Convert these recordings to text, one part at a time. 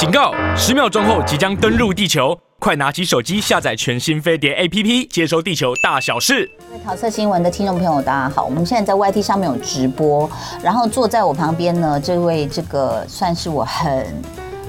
警告！十秒钟后即将登陆地球，快拿起手机下载全新飞碟 APP，接收地球大小事。各位桃色新闻的听众朋友，大家好，我们现在在 YT 上面有直播，然后坐在我旁边呢，这位这个算是我很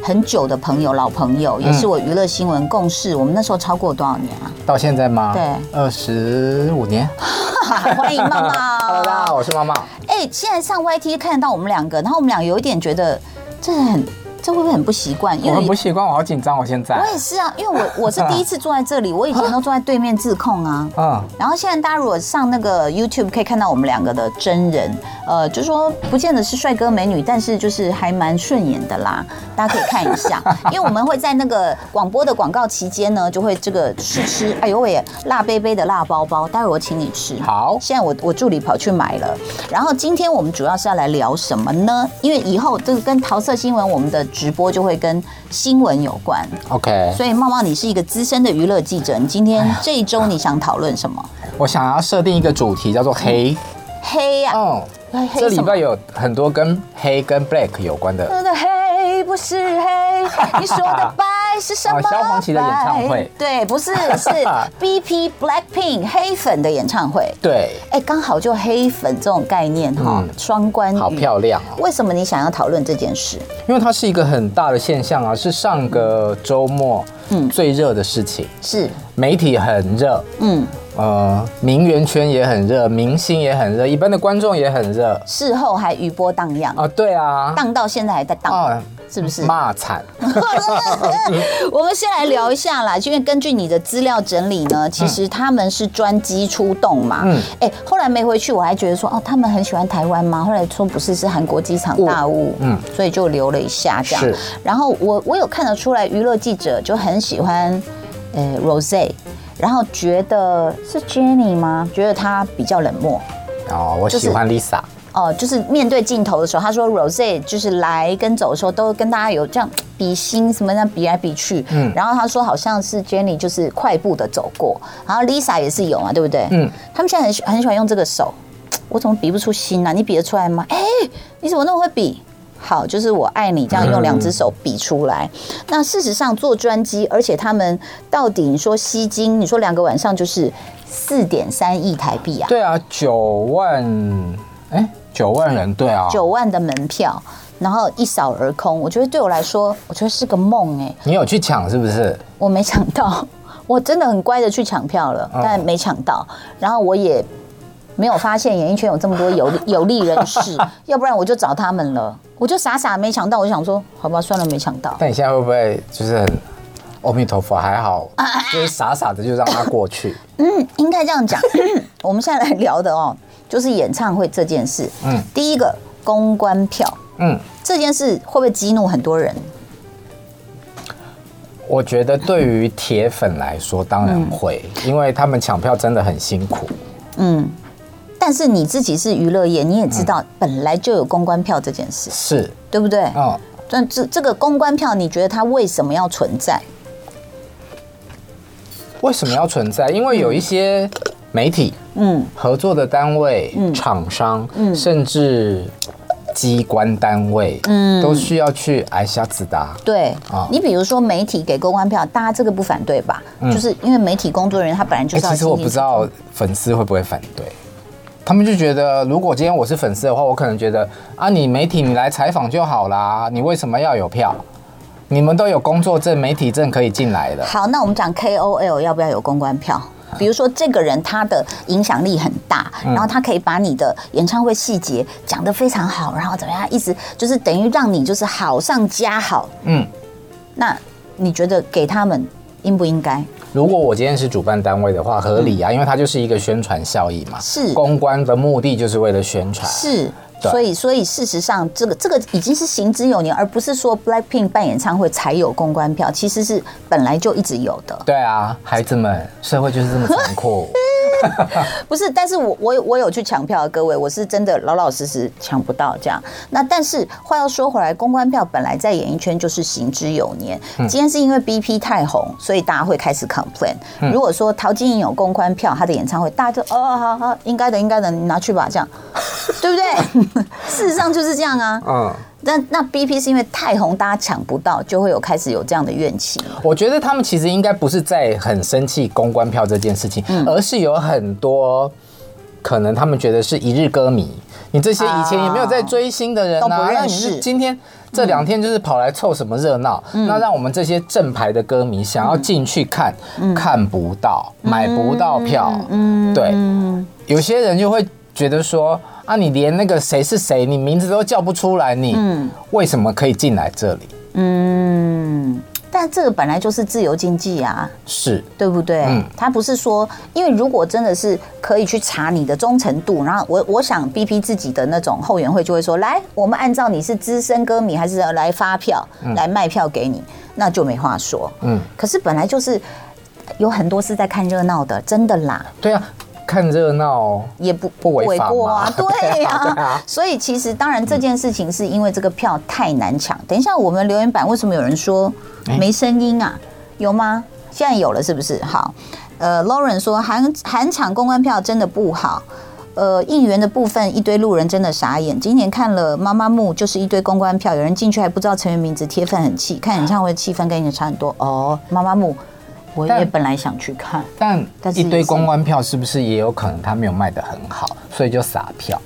很久的朋友，老朋友，也是我娱乐新闻共事，我们那时候超过多少年啊？到现在吗？对，二十五年。欢迎茂茂。Hello，大家好，我是茂茂。哎，现在上 YT 看得到我们两个，然后我们俩有一点觉得这很。这会不会很不习惯？因为我不习惯，我好紧张。我现在我也是啊，因为我我是第一次坐在这里，我以前都坐在对面自控啊。嗯。然后现在大家如果上那个 YouTube 可以看到我们两个的真人，呃，就是说不见得是帅哥美女，但是就是还蛮顺眼的啦。大家可以看一下，因为我们会在那个广播的广告期间呢，就会这个试吃。哎呦喂，辣杯杯的辣包包，待会我请你吃。好。现在我我助理跑去买了。然后今天我们主要是要来聊什么呢？因为以后这个跟桃色新闻我们的。直播就会跟新闻有关，OK。所以茂茂，你是一个资深的娱乐记者，你今天这一周你想讨论什么？我想要设定一个主题，叫做黑黑呀。嗯，这里边有很多跟黑跟 black 有关的的。黑不是黑，你说的白。是什么？萧煌奇的演唱会？对，不是，是 BP Blackpink 黑粉的演唱会。对，哎，刚好就黑粉这种概念哈，双关，好漂亮哦。为什么你想要讨论这件事？因为它是一个很大的现象啊，是上个周末嗯最热的事情。是媒体很热，嗯呃，名媛圈也很热，明星也很热，一般的观众也很热。事后还余波荡漾啊，对啊，荡到现在还在荡。是不是骂惨？我们先来聊一下啦，因为根据你的资料整理呢，其实他们是专机出动嘛。嗯。哎，后来没回去，我还觉得说，哦，他们很喜欢台湾吗？后来说不是，是韩国机场大雾。嗯。所以就留了一下这样。是。然后我我有看得出来，娱乐记者就很喜欢呃 Rose，然后觉得是 Jennie 吗？觉得她比较冷漠。哦，我喜欢 Lisa。哦，就是面对镜头的时候，他说 Rose 就是来跟走的时候都跟大家有这样比心什么这样比来比去，嗯，然后他说好像是 Jennie 就是快步的走过，然后 Lisa 也是有啊，对不对？嗯，他们现在很喜很喜欢用这个手，我怎么比不出心呢、啊？你比得出来吗？哎，你怎么那么会比？好，就是我爱你这样用两只手比出来。嗯、那事实上做专机，而且他们到底你说吸金，你说两个晚上就是四点三亿台币啊？对啊，九万哎。九万人，对啊，九万的门票，然后一扫而空。我觉得对我来说，我觉得是个梦哎。你有去抢是不是？我没抢到，我真的很乖的去抢票了，但没抢到。然后我也没有发现演艺圈有这么多有 有利人士，要不然我就找他们了。我就傻傻没抢到，我就想说，好吧，算了，没抢到。但你现在会不会就是很阿弥陀佛还好，就是傻傻的就让他过去？嗯，应该这样讲。我们现在来聊的哦。就是演唱会这件事，嗯，第一个公关票，嗯，这件事会不会激怒很多人？我觉得对于铁粉来说，当然会，嗯，因为他们抢票真的很辛苦，嗯。但是你自己是娱乐业，你也知道本来就有公关票这件事，是对不对？嗯。但这这个公关票，你觉得它为什么要存在？为什么要存在？因为有一些。媒体，嗯，合作的单位、厂商，嗯，甚至机关单位，嗯，都需要去挨下子的。对啊，你比如说媒体给公关票，大家这个不反对吧？就是因为媒体工作人员他本来就是。其实我不知道粉丝会不会反对，他们就觉得，如果今天我是粉丝的话，我可能觉得啊，你媒体你来采访就好啦，你为什么要有票？你们都有工作证、媒体证可以进来的。好，那我们讲 KOL 要不要有公关票？比如说，这个人他的影响力很大，然后他可以把你的演唱会细节讲得非常好，然后怎么样，一直就是等于让你就是好上加好。嗯，那你觉得给他们应不应该？如果我今天是主办单位的话，合理啊，因为它就是一个宣传效益嘛。是，公关的目的就是为了宣传。是。所以，所以事实上，这个这个已经是行之有年，而不是说 Blackpink 办演唱会才有公关票，其实是本来就一直有的。对啊，孩子们，社会就是这么残酷。不是，但是我我我有去抢票的各位，我是真的老老实实抢不到这样。那但是话要说回来，公关票本来在演艺圈就是行之有年。今天是因为 BP 太红，所以大家会开始 complain。如果说陶晶莹有公关票，她的演唱会大家就哦好好，应该的应该的，你拿去吧，这样对不对？事实上就是这样啊。嗯。那那 BP 是因为太红，大家抢不到，就会有开始有这样的怨气。我觉得他们其实应该不是在很生气公关票这件事情，而是有很多可能他们觉得是一日歌迷。你这些以前也没有在追星的人啊，那你是今天这两天就是跑来凑什么热闹？那让我们这些正牌的歌迷想要进去看，看不到，买不到票。嗯，对，有些人就会觉得说啊，你连那个谁是谁，你名字都叫不出来，你为什么可以进来这里？嗯。但这个本来就是自由经济啊，是对不对？嗯，他不是说，因为如果真的是可以去查你的忠诚度，然后我我想 BP 自己的那种后援会就会说，来，我们按照你是资深歌迷还是来发票来卖票给你，那就没话说。嗯，可是本来就是有很多是在看热闹的，真的啦。对啊。看热闹也不不违法啊，对呀，所以其实当然这件事情是因为这个票太难抢。等一下我们留言板为什么有人说没声音啊？有吗？现在有了是不是？好，呃，Lauren 说韩韩场公关票真的不好，呃，应援的部分一堆路人真的傻眼。今年看了妈妈木就是一堆公关票，有人进去还不知道成员名字，贴粉很气。看演唱会气氛跟你的差很多哦，妈妈木。我也本来想去看，但但一堆公关票是不是也有可能他没有卖得很好，所以就撒票？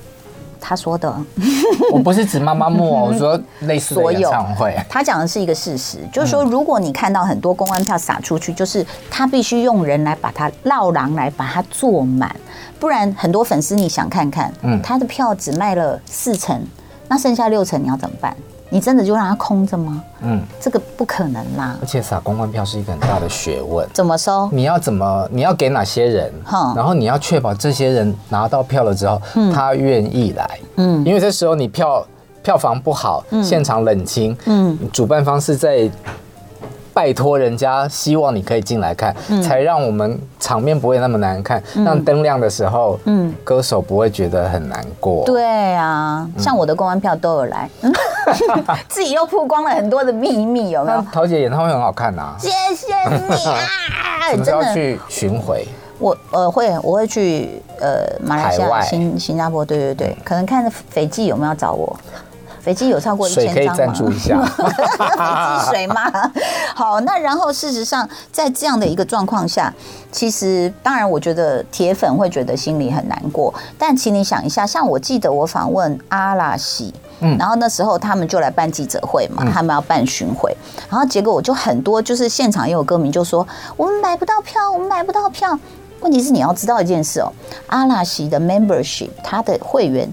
他说的，我不是指妈妈木，我说类似的演唱会。他讲的是一个事实，就是说，如果你看到很多公关票撒出去，就是他必须用人来把它绕廊来把它坐满，不然很多粉丝你想看看，嗯，他的票只卖了四成，那剩下六成你要怎么办？你真的就让它空着吗？嗯，这个不可能啦。而且撒公关票是一个很大的学问。怎么收？你要怎么？你要给哪些人？哈，然后你要确保这些人拿到票了之后，他愿意来。嗯，因为这时候你票票房不好，现场冷清。嗯，主办方是在。拜托人家，希望你可以进来看，嗯、才让我们场面不会那么难看。嗯、让灯亮的时候，嗯，歌手不会觉得很难过。对啊，像我的公关票都有来，嗯、自己又曝光了很多的秘密，有没有？桃姐演唱会很好看呐、啊，谢谢你啊！什么时候去巡回？我呃会，我会去呃马来西亚、新新加坡，对对对，可能看斐济有没有找我。斐济有超过一千张吗？水可以赞助一下，斐济水吗？好，那然后事实上，在这样的一个状况下，其实当然，我觉得铁粉会觉得心里很难过。但请你想一下，像我记得我访问阿拉西，嗯，然后那时候他们就来办记者会嘛，他们要办巡回，然后结果我就很多，就是现场也有歌迷就说，我们买不到票，我们买不到票。问题是你要知道一件事哦，阿拉西的 membership，他的会员。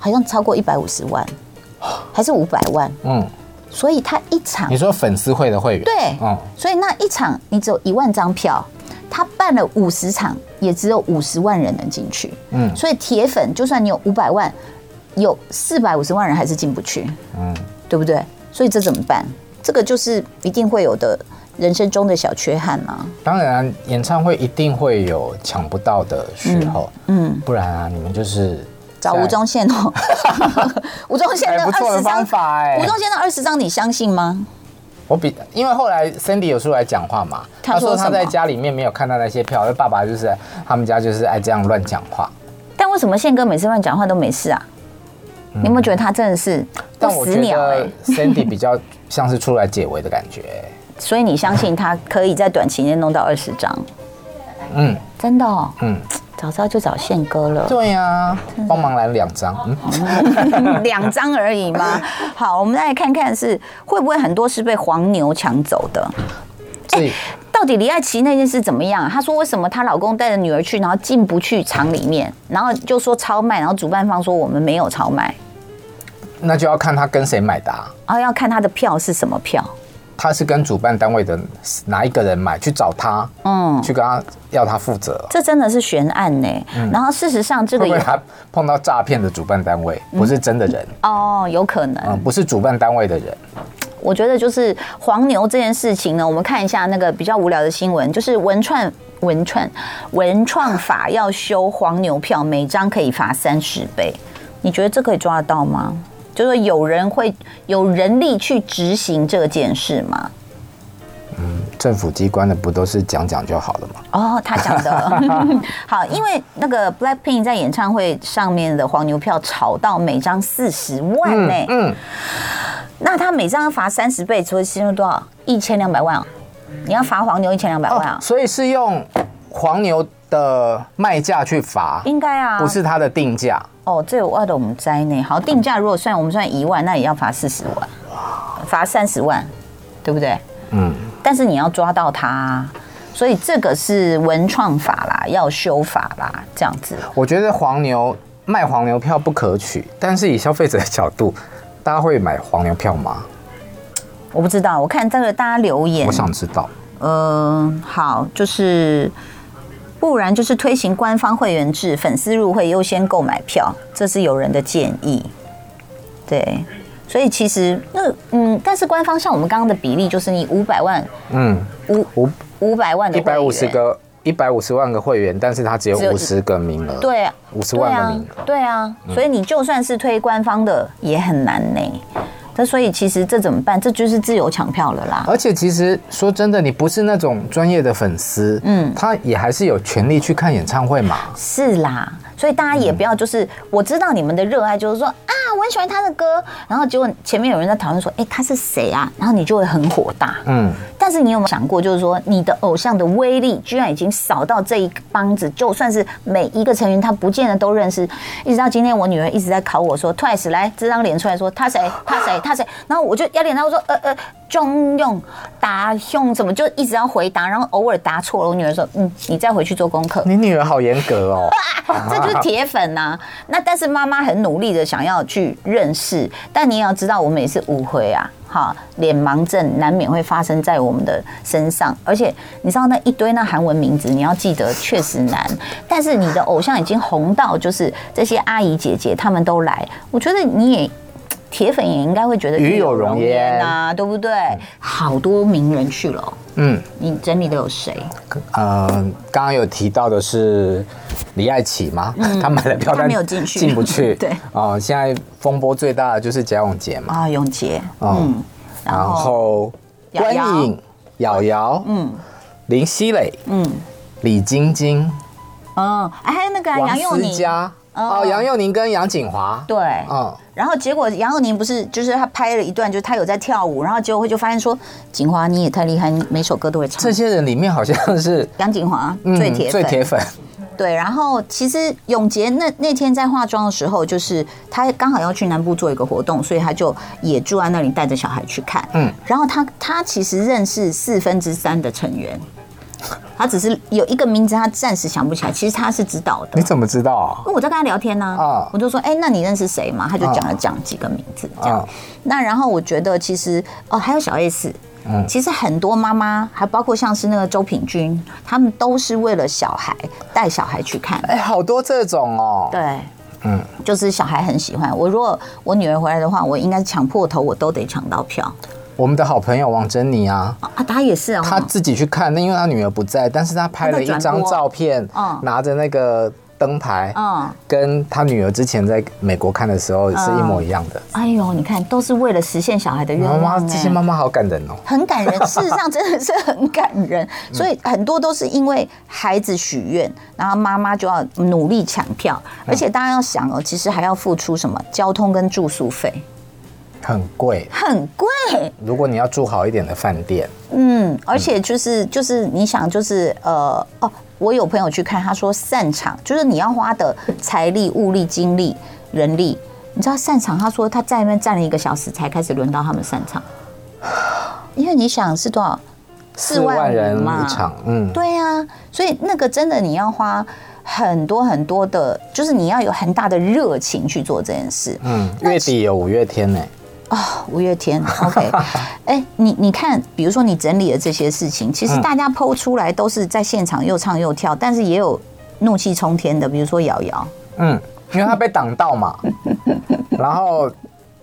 好像超过一百五十万，还是五百万？嗯，所以他一场，你说粉丝会的会员，对，嗯，所以那一场你只有一万张票，他办了五十场，也只有五十万人能进去，嗯，所以铁粉就算你有五百万，有四百五十万人还是进不去，嗯，对不对？所以这怎么办？这个就是一定会有的人生中的小缺憾吗。当然，演唱会一定会有抢不到的时候，嗯，不然啊，你们就是。找吴宗宪哦，吴宗宪的二十张，吴宗宪的二十张，你相信吗？我比，因为后来 Cindy 有出来讲话嘛，他说他在家里面没有看到那些票，因为爸爸就是他们家就是爱这样乱讲话。但为什么宪哥每次乱讲话都没事啊？你有没有觉得他真的是不死鸟？哎，Sandy 比较像是出来解围的感觉。所以你相信他可以在短期内弄到二十张？嗯，真的哦，嗯。早知道就找宪哥了。对呀、啊，帮忙来两张，两张而已嘛？好，我们再来看看是会不会很多是被黄牛抢走的。哎、欸，到底李艾琪那件事怎么样？她说为什么她老公带着女儿去，然后进不去场里面，然后就说超卖，然后主办方说我们没有超卖。那就要看他跟谁买的，啊，然后要看他的票是什么票。他是跟主办单位的哪一个人买？去找他，嗯，去跟他要他负责。这真的是悬案呢。嗯、然后事实上，这个也会他碰到诈骗的主办单位，不是真的人、嗯、哦，有可能，嗯，不是主办单位的人。我觉得就是黄牛这件事情呢，我们看一下那个比较无聊的新闻，就是文创文创文创法要修黄牛票，每张可以罚三十倍。你觉得这可以抓得到吗？就是有人会有人力去执行这件事吗？嗯，政府机关的不都是讲讲就好了吗？哦，他讲的 好，因为那个 Blackpink 在演唱会上面的黄牛票炒到每张四十万呢、欸嗯。嗯，那他每张要罚三十倍，所以其实多少？一千两百万啊！你要罚黄牛一千两百万啊、哦！所以是用黄牛的卖价去罚，应该啊，不是他的定价。哦，这我的我们在内。好，定价如果算我们算一万，那也要罚四十万，罚三十万，对不对？嗯。但是你要抓到他，所以这个是文创法啦，要修法啦，这样子。我觉得黄牛卖黄牛票不可取，但是以消费者的角度，大家会买黄牛票吗？我不知道，我看这个大家留言，我想知道。嗯、呃，好，就是不然就是推行官方会员制，粉丝入会优先购买票，这是有人的建议。对，所以其实那嗯，但是官方像我们刚刚的比例，就是你五百万，嗯，五五五百万的一百五十个一百五十万个会员，但是他只有五十个名额，对，五十万个名额，对啊，所以你就算是推官方的也很难呢。那所以其实这怎么办？这就是自由抢票了啦。而且其实说真的，你不是那种专业的粉丝，嗯，他也还是有权利去看演唱会嘛。是啦。所以大家也不要就是，我知道你们的热爱就是说啊，我很喜欢他的歌，然后结果前面有人在讨论说，哎，他是谁啊？然后你就会很火大。嗯。但是你有没有想过，就是说你的偶像的威力居然已经扫到这一帮子，就算是每一个成员他不见得都认识。一直到今天，我女儿一直在考我说，Twice 来这张脸出来说他谁？他谁？他谁？然后我就压脸，他说呃呃，中用答用什么就一直要回答，然后偶尔答错了，我女儿说嗯，你再回去做功课。你女儿好严格哦。这就是铁粉呐、啊，那但是妈妈很努力的想要去认识，但你也要知道，我们也是误会啊，哈，脸盲症难免会发生在我们的身上，而且你知道那一堆那韩文名字，你要记得确实难，但是你的偶像已经红到，就是这些阿姨姐姐他们都来，我觉得你也。铁粉也应该会觉得与有容焉啊，对不对？好多名人去了。嗯，你整理的有谁？呃，刚刚有提到的是李艾琪吗？他买了票，但没有进去，进不去。对啊，现在风波最大的就是贾永杰嘛。啊，永杰。嗯，然后关颖、瑶瑶，嗯，林熙蕾，嗯，李晶晶，嗯，还有那个杨佑宁。哦，杨佑宁跟杨景华对，嗯，然后结果杨佑宁不是就是他拍了一段，就是他有在跳舞，然后结果会就发现说，景华你也太厉害，你每首歌都会唱。这些人里面好像是杨景华最铁最铁粉，对。然后其实永杰那那天在化妆的时候，就是他刚好要去南部做一个活动，所以他就也住在那里带着小孩去看，嗯。然后他他其实认识四分之三的成员。他只是有一个名字，他暂时想不起来。其实他是知道的。你怎么知道啊？因为我在跟他聊天呢。啊，我就说，哎，那你认识谁吗？他就讲了讲几个名字，这样。那然后我觉得，其实哦，还有小 S。嗯。其实很多妈妈，还包括像是那个周品君，他们都是为了小孩带小孩去看。哎，好多这种哦。对。嗯。就是小孩很喜欢。我如果我女儿回来的话，我应该抢破头，我都得抢到票。我们的好朋友王珍妮啊，啊，她也是啊，她自己去看，那因为她女儿不在，但是她拍了一张照片，拿着那个灯牌，嗯，跟她女儿之前在美国看的时候是一模一样的。哎呦，你看，都是为了实现小孩的愿望。这些妈妈好感人哦，很感人，事实上真的是很感人。所以很多都是因为孩子许愿，然后妈妈就要努力抢票，而且大家要想哦，其实还要付出什么交通跟住宿费。很贵，很贵。如果你要住好一点的饭店，嗯，而且就是就是你想就是呃哦，我有朋友去看，他说散场就是你要花的财力、物力、精力、人力，你知道散场，他说他在那边站了一个小时才开始轮到他们散场，因为你想是多少？四万人一场，嗯，对呀，所以那个真的你要花很多很多的，就是你要有很大的热情去做这件事。嗯，月底有五月天呢。哦，五月天，OK，哎、欸，你你看，比如说你整理的这些事情，其实大家 PO 出来都是在现场又唱又跳，但是也有怒气冲天的，比如说瑶瑶，嗯，因为他被挡到嘛，然后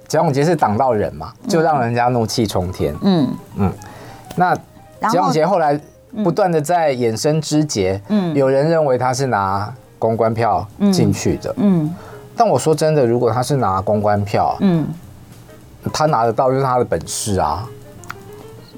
蒋永杰是挡到人嘛，就让人家怒气冲天，嗯。嗯，那蒋永杰后来不断的在衍生枝节，嗯，有人认为他是拿公关票进去的，嗯，但我说真的，如果他是拿公关票，嗯。他拿得到就是他的本事啊，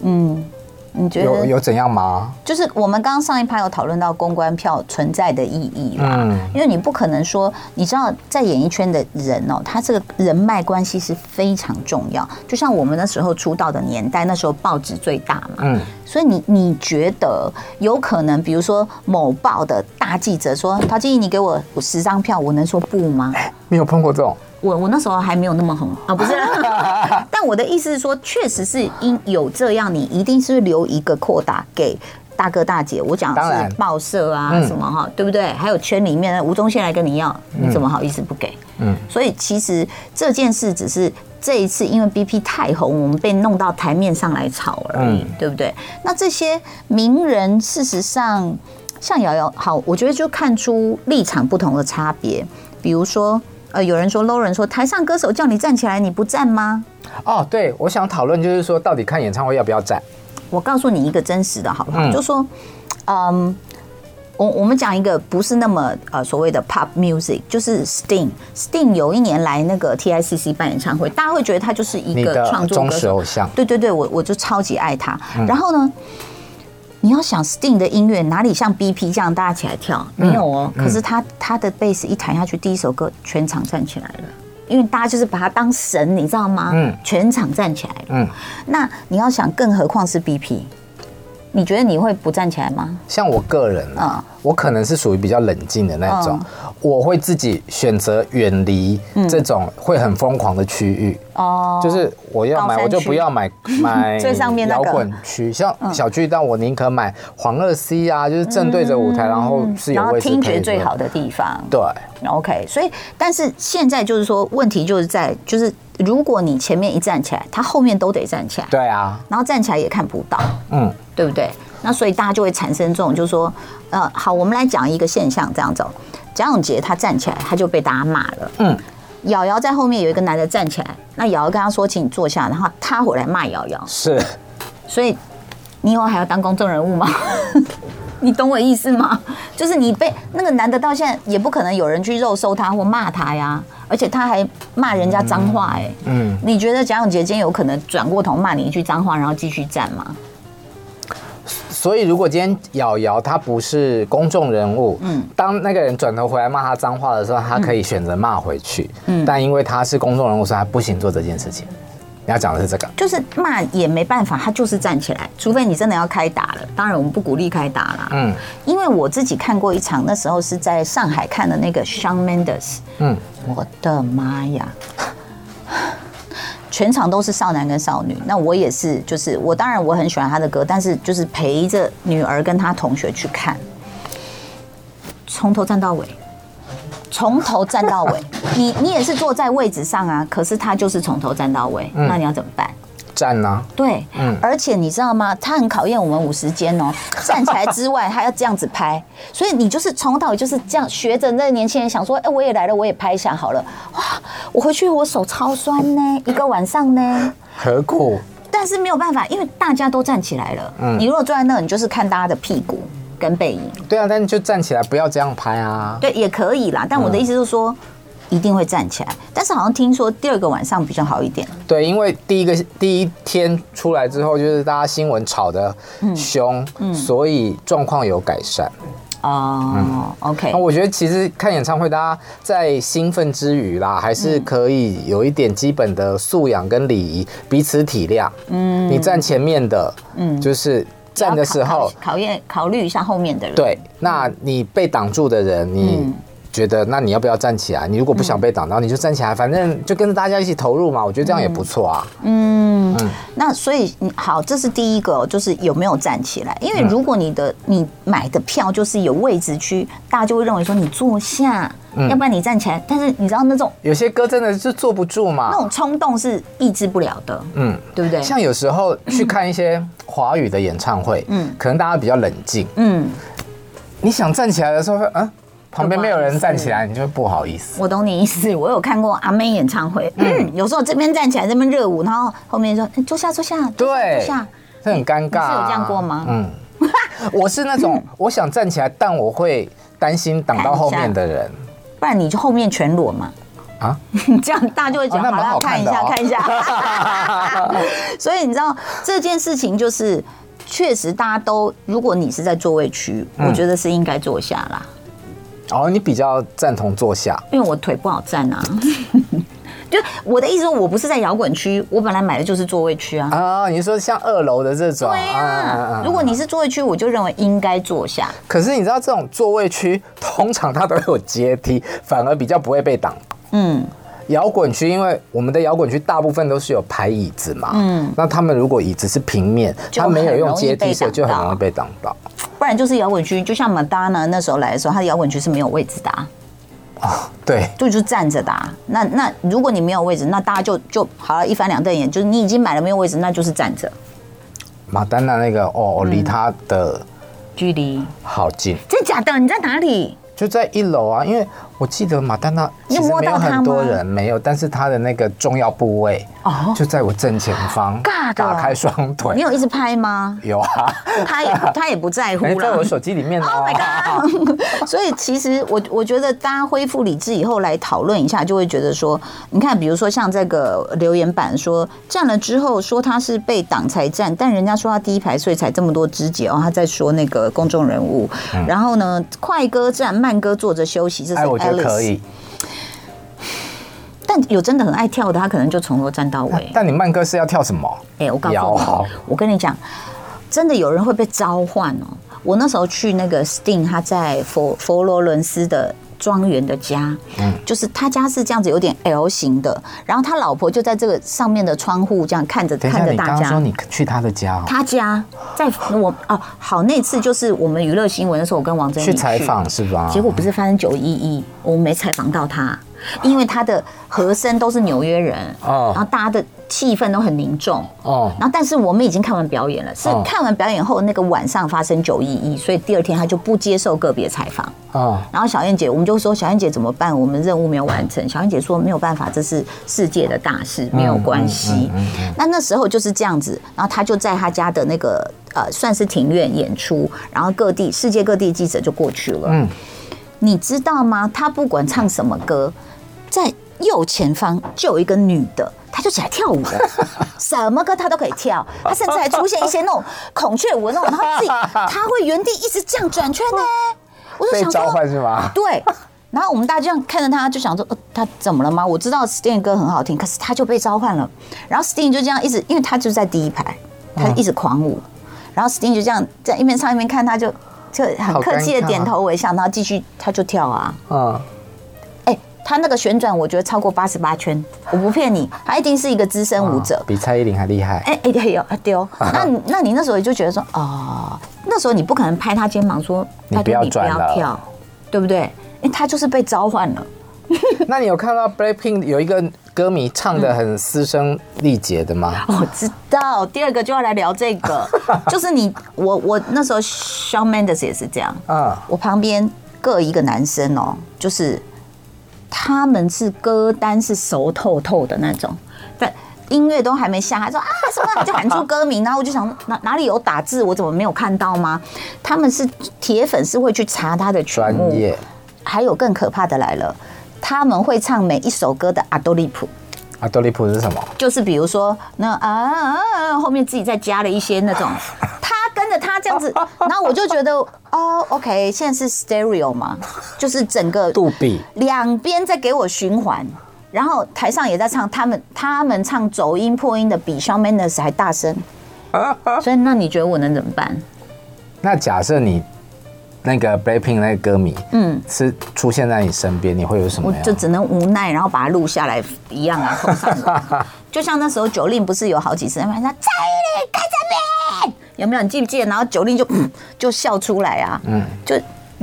嗯，你觉得有有怎样吗？就是我们刚刚上一趴有讨论到公关票存在的意义啦，嗯因为你不可能说，你知道在演艺圈的人哦，他这个人脉关系是非常重要。就像我们那时候出道的年代，那时候报纸最大嘛，嗯，所以你你觉得有可能，比如说某报的大记者说，陶晶莹，你给我十张票，我能说不吗？你有碰过这种？我我那时候还没有那么红啊，不是。但我的意思是说，确实是因有这样，你一定是留一个扩大给大哥大姐。我讲的是报社啊嗯什么哈，对不对？还有圈里面的吴宗宪来跟你要，你怎么好意思不给？嗯，所以其实这件事只是这一次因为 BP 太红，我们被弄到台面上来炒而已，嗯对不对？那这些名人事实上像瑶瑶，好，我觉得就看出立场不同的差别，比如说。呃，有人说 low 人说台上歌手叫你站起来，你不站吗？哦，对，我想讨论就是说，到底看演唱会要不要站？我告诉你一个真实的好不好？嗯就说，嗯，我我们讲一个不是那么呃所谓的 pop music，就是 Sting。Sting 有一年来那个 TICC 办演唱会，大家会觉得他就是一个创作歌手。偶像，对对对，我我就超级爱他。嗯然后呢，你要想 Sting 的音乐哪里像 BP 这样大家起来跳？没有哦。嗯可是他他的贝斯一弹下去，第一首歌全场站起来了，因为大家就是把他当神，你知道吗？嗯全场站起来了。嗯，那你要想，更何况是 BP，你觉得你会不站起来吗？像我个人啊，我可能是属于比较冷静的那种，我会自己选择远离这种会很疯狂的区域。哦，就是我要买，我就不要买 买最上面那摇个滚区，像小巨蛋，我宁可买黄二 C 啊，就是正对着舞台，然后是有位置听觉最好的地方。对，OK，所以但是现在就是说，问题就是在就是，如果你前面一站起来，他后面都得站起来，对啊，然后站起来也看不到，嗯，对不对？那所以大家就会产生这种，就是说，呃，好，我们来讲一个现象，这样走。蒋永杰他站起来，他就被大家骂了。嗯，瑶瑶在后面有一个男的站起来，那瑶瑶跟他说，请你坐下，然后他回来骂瑶瑶。是，所以你以后还要当公众人物吗？你懂我意思吗？就是你被那个男的到现在也不可能有人去肉搜他或骂他呀，而且他还骂人家脏话哎、嗯，你觉得蒋永杰今天有可能转过头骂你一句脏话，然后继续站吗？所以如果今天瑶瑶她不是公众人物，嗯，当那个人转头回来骂她脏话的时候，她可以选择骂回去，嗯，但因为她是公众人物，所以她不行做这件事情。你要讲的是这个，就是骂也没办法，他就是站起来，除非你真的要开打了。当然我们不鼓励开打啦，嗯，因为我自己看过一场，那时候是在上海看的那个 Shawn Mendes，嗯，我的妈呀！全场都是少男跟少女，那我也是，就是我当然我很喜欢他的歌，但是就是陪着女儿跟他同学去看，从头站到尾，从头站到尾。你你也是坐在位置上啊，可是他就是从头站到尾，那你要怎么办？站呢？对，嗯而且你知道吗？他很考验我们五十肩哦，站起来之外，他要这样子拍，所以你就是从头到尾就是这样学着那年轻人想说，哎，我也来了，我也拍一下好了。哇，我回去我手超酸呢，一个晚上呢。何苦？但是没有办法，因为大家都站起来了。嗯你如果坐在那，你就是看大家的屁股跟背影。对啊，但是就站起来，不要这样拍啊。对，也可以啦。但我的意思就是说，一定会站起来。但是好像听说第二个晚上比较好一点。对，因为第一个第一天出来之后，就是大家新闻炒得凶，所以状况有改善。哦，OK 那。我觉得其实看演唱会，大家在兴奋之余啦，还是可以有一点基本的素养跟礼仪，彼此体谅。嗯，你站前面的，嗯，就是站的时候，考验考虑一下后面的人。对，那你被挡住的人，你觉得那你要不要站起来？你如果不想被挡到，你就站起来，反正就跟着大家一起投入嘛。我觉得这样也不错啊。嗯，那所以你好，这是第一个，就是有没有站起来？因为如果你的你买的票就是有位置区，大家就会认为说你坐下，要不然你站起来。但是你知道那种有些歌真的是坐不住嘛那。种冲动是抑制不了的，嗯，对不对？像有时候去看一些华语的演唱会，嗯，可能大家比较冷静，嗯，你想站起来的时候，嗯，旁边没有人站起来，你就会不好意思。我懂你意思。我有看过阿妹演唱会，嗯，有时候这边站起来，这边热舞，然后后面说哎坐下坐下，对坐下。这很尴尬、啊。是有这样过吗嗯，我是那种我想站起来，但我会担心挡到后面的人。不然你就后面全裸嘛。啊，这样大家就会讲，哦那蛮好啦看一下，看一下。所以你知道这件事情就是确实大家都，如果你是在座位区，我觉得是应该坐下啦。哦，你比较赞同坐下，因为我腿不好站啊。就我的意思说，我不是在摇滚区，我本来买的就是座位区啊。啊，你说像二楼的这种，对啊。如果你是座位区，我就认为应该坐下。可是你知道，这种座位区通常它都有阶梯，反而比较不会被挡。嗯。摇滚区，因为我们的摇滚区大部分都是有排椅子嘛，嗯，那他们如果椅子是平面，它没有用阶梯，就很容易被挡到。不然就是摇滚区，就像 Madonna 那时候来的时候，他的摇滚区是没有位置的啊。啊，对，就就站着的。啊那那如果你没有位置，那大家就就好了，一翻两瞪眼，就是你已经买了没有位置，那就是站着。马丹娜那个哦，我离他的距离好近，真假的？你在哪里？就在一楼啊，因为。我记得马丹娜其实没有很多人，没有，但是他的那个重要部位哦，就在我正前方，打开双腿。你有一直拍吗？有啊，他也他也不在乎了，在我手机里面。Oh my god！所以其实我我觉得大家恢复理智以后来讨论一下，就会觉得说，你看，比如说像这个留言板说站了之后说他是被挡才站，但人家说他第一排所以才这么多肢节哦，他在说那个公众人物。然后呢，快歌站，慢歌坐着休息，这是。可以，但有真的很爱跳的，他可能就从头站到尾。但你慢歌是要跳什么？哎、欸，我告诉你，我跟你讲，真的有人会被召唤哦。我那时候去那个 Sting，他在佛佛罗伦斯的。庄园的家，嗯，就是他家是这样子，有点 L 型的。然后他老婆就在这个上面的窗户这样看着看着大家。你说你去他的家，他家在我哦，好，那次就是我们娱乐新闻的时候，我跟王珍妮去采访是吧？结果不是发生九一一，我们没采访到他，因为他的和声都是纽约人哦，然后大家的。气氛都很凝重哦，然后但是我们已经看完表演了，是看完表演后那个晚上发生九一一，所以第二天他就不接受个别采访哦。然后小燕姐，我们就说小燕姐怎么办？我们任务没有完成。小燕姐说没有办法，这是世界的大事，没有关系。那那时候就是这样子，然后他就在他家的那个呃算是庭院演出，然后各地世界各地记者就过去了。嗯，你知道吗？他不管唱什么歌，在右前方就有一个女的。他就起来跳舞了，什么歌他都可以跳，他甚至还出现一些那种孔雀舞那种，然后自己他会原地一直这样转圈呢。我就想说，召唤是吗？对。然后我们大家这样看着他，就想说，呃，他怎么了吗？我知道 Sting 歌很好听，可是他就被召唤了。然后 Sting 就这样一直，因为他就在第一排，他一直狂舞。然后 Sting 就这样在一边唱一边看，他就就很客气的点头微笑，然后继续他就跳啊。嗯。他那个旋转，我觉得超过八十八圈，我不骗你，他一定是一个资深舞者，比蔡依林还厉害。哎哎，有丢，那那你那时候就觉得说，哦，那时候你不可能拍他肩膀说，你不要跳，对不对？因为他就是被召唤了。那你有看到 Blackpink 有一个歌迷唱的很嘶声力竭的吗？我知道，第二个就要来聊这个，就是你我我那时候 Shawn Mendes 也是这样，嗯，我旁边各一个男生哦，就是。他们是歌单是熟透透的那种，但音乐都还没下，他说啊什么就喊出歌名，然后我就想哪哪里有打字，我怎么没有看到吗？他们是铁粉，是会去查他的曲目。还有更可怕的来了，他们会唱每一首歌的阿多利普。阿多利普是什么？就是比如说那啊后面自己再加了一些那种。他跟着他这样子，然后我就觉得哦，OK，现在是 stereo 嘛，就是整个杜比两边在给我循环，然后台上也在唱，他们他们唱走音破音的比 Shawn Mendes 还大声，所以那你觉得我能怎么办？那假设你那个 Blackpink 那个歌迷，嗯，是出现在你身边，你会有什么？我就只能无奈，然后把它录下来一样啊，放上就像那时候 Jolin 不是有好几次，他说蔡依林开这边。有没有？你记不记得？然后 Jolin 就就笑出来啊！嗯，就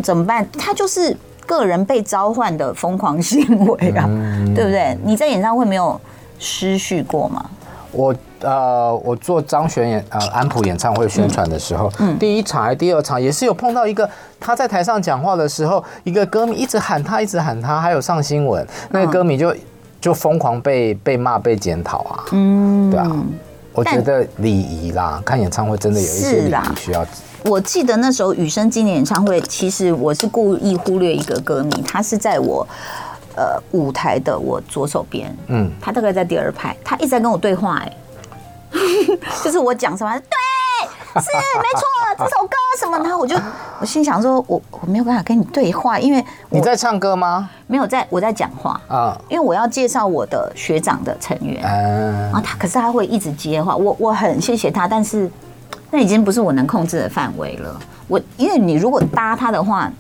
怎么办？他就是个人被召唤的疯狂行为啊，嗯、对不对？你在演唱会没有失序过吗？我呃，我做张悬演呃安普演唱会宣传的时候，嗯，第一场还是第二场也是有碰到一个他在台上讲话的时候，一个歌迷一直喊他，一直喊他，还有上新闻，那个歌迷就就疯狂被被骂、被检讨啊，嗯，对啊。我觉得礼仪啦，看演唱会真的有一些礼仪需要。我记得那时候雨生今年演唱会，其实我是故意忽略一个歌迷，他是在我呃舞台的我左手边，嗯，他大概在第二排，他一直在跟我对话，哎，就是我讲什么，对，是没错，这首歌什么？然后我就我心想说，我我没有办法跟你对话，因为你在唱歌吗？没有在，我在讲话啊，因为我要介绍我的学长的成员，然后他可是他会一直接话，我我很谢谢他，但是那已经不是我能控制的范围了。我因为你如果搭他的话。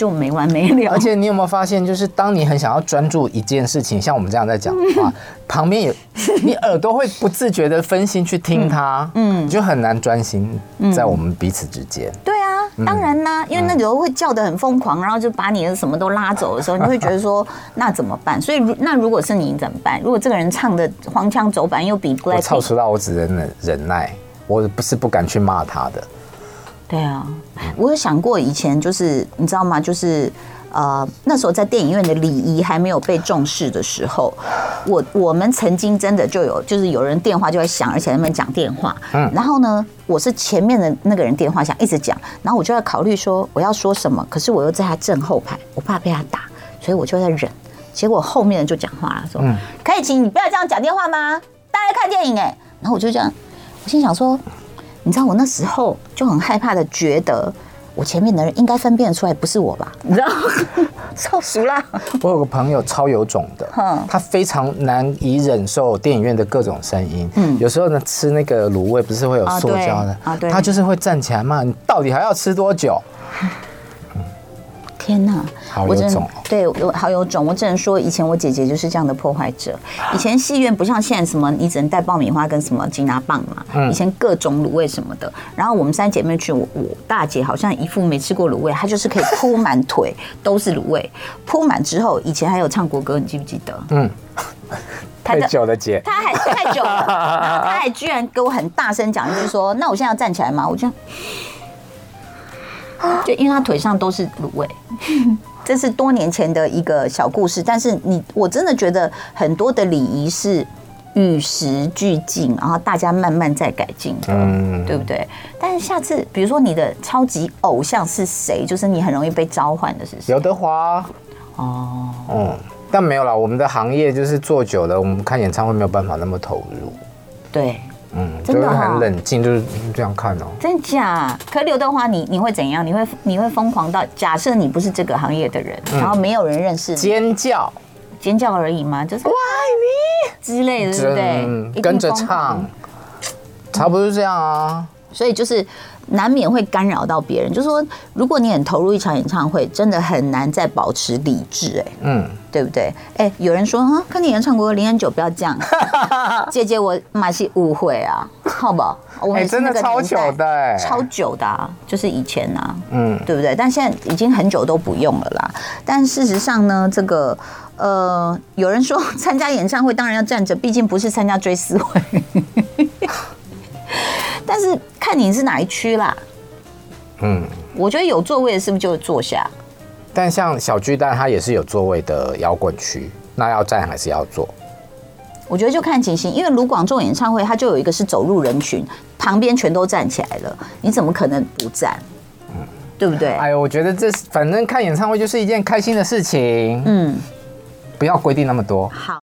就没完没了。而且你有没有发现，就是当你很想要专注一件事情，像我们这样在讲的话，旁边有 你耳朵会不自觉的分心去听它，嗯，你就很难专心在我们彼此之间。对啊，当然啦，因为那时候会叫的很疯狂，然后就把你的什么都拉走的时候，你会觉得说 那怎么办？所以那如果是你怎么办？如果这个人唱的黄腔走板又比 Blackpink，我超出到我只能忍忍耐，我不是不敢去骂他的。对啊，我有想过以前就是你知道吗？就是呃那时候在电影院的礼仪还没有被重视的时候，我我们曾经真的就有就是有人电话就在响，而且他们讲电话，嗯，然后呢，我是前面的那个人电话响一直讲，然后我就在考虑说我要说什么，可是我又在他正后排，我怕被他打，所以我就在忍。结果后面人就讲话了，说：“嗯，可以请你不要这样讲电话吗？大家看电影哎。”然后我就这样，我心想说。你知道我那时候就很害怕的，觉得我前面的人应该分辨出来不是我吧？你知道，超熟啦！我有个朋友超有种的，他非常难以忍受电影院的各种声音。嗯，有时候呢，吃那个卤味不是会有塑胶的啊？对，他就是会站起来骂你，到底还要吃多久？天呐，好有种！对，有好有种。我只能说，以前我姐姐就是这样的破坏者。以前戏院不像现在，什么你只能带爆米花跟什么金拿棒嘛。以前各种卤味什么的。然后我们三姐妹去，我我大姐好像一副没吃过卤味，她就是可以铺满腿都是卤味。铺满之后，以前还有唱国歌，你记不记得？嗯，太久了姐，她还太久了，然后她还居然给我很大声讲就是说：“那我现在要站起来吗？”我就。就因为他腿上都是卤味，这是多年前的一个小故事。但是你我真的觉得很多的礼仪是与时俱进，然后大家慢慢在改进的，嗯，对不对？但是下次比如说你的超级偶像是谁？就是你很容易被召唤的是谁？刘德华哦，嗯，但没有啦，我们的行业就是做久了，我们看演唱会没有办法那么投入，对。嗯，真的很冷静，就是这样看哦。真假？可刘德华，你你会怎样？你会你会疯狂到假设你不是这个行业的人，然后没有人认识你，尖叫，尖叫而已嘛？就是我爱你之类的，对不对？跟着唱，差不多是这样啊。所以就是难免会干扰到别人。就是说，如果你很投入一场演唱会，真的很难再保持理智。哎，嗯。对不对？哎，有人说哈，看你演唱过零点九，不要这样。姐姐，我马是误会啊，好不好？我们真的超久的，超久的，啊，就是以前啊，嗯，对不对？但现在已经很久都不用了啦。但事实上呢，这个呃，有人说 参加演唱会当然要站着，毕竟不是参加追思会。但是看你是哪一区啦。嗯，我觉得有座位的是不是就坐下？但像小巨蛋，它也是有座位的摇滚区，那要站还是要坐？我觉得就看情形，因为卢广仲演唱会，它就有一个是走入人群，旁边全都站起来了，你怎么可能不站？嗯，对不对？哎呦，我觉得这反正看演唱会就是一件开心的事情，嗯，不要规定那么多。好。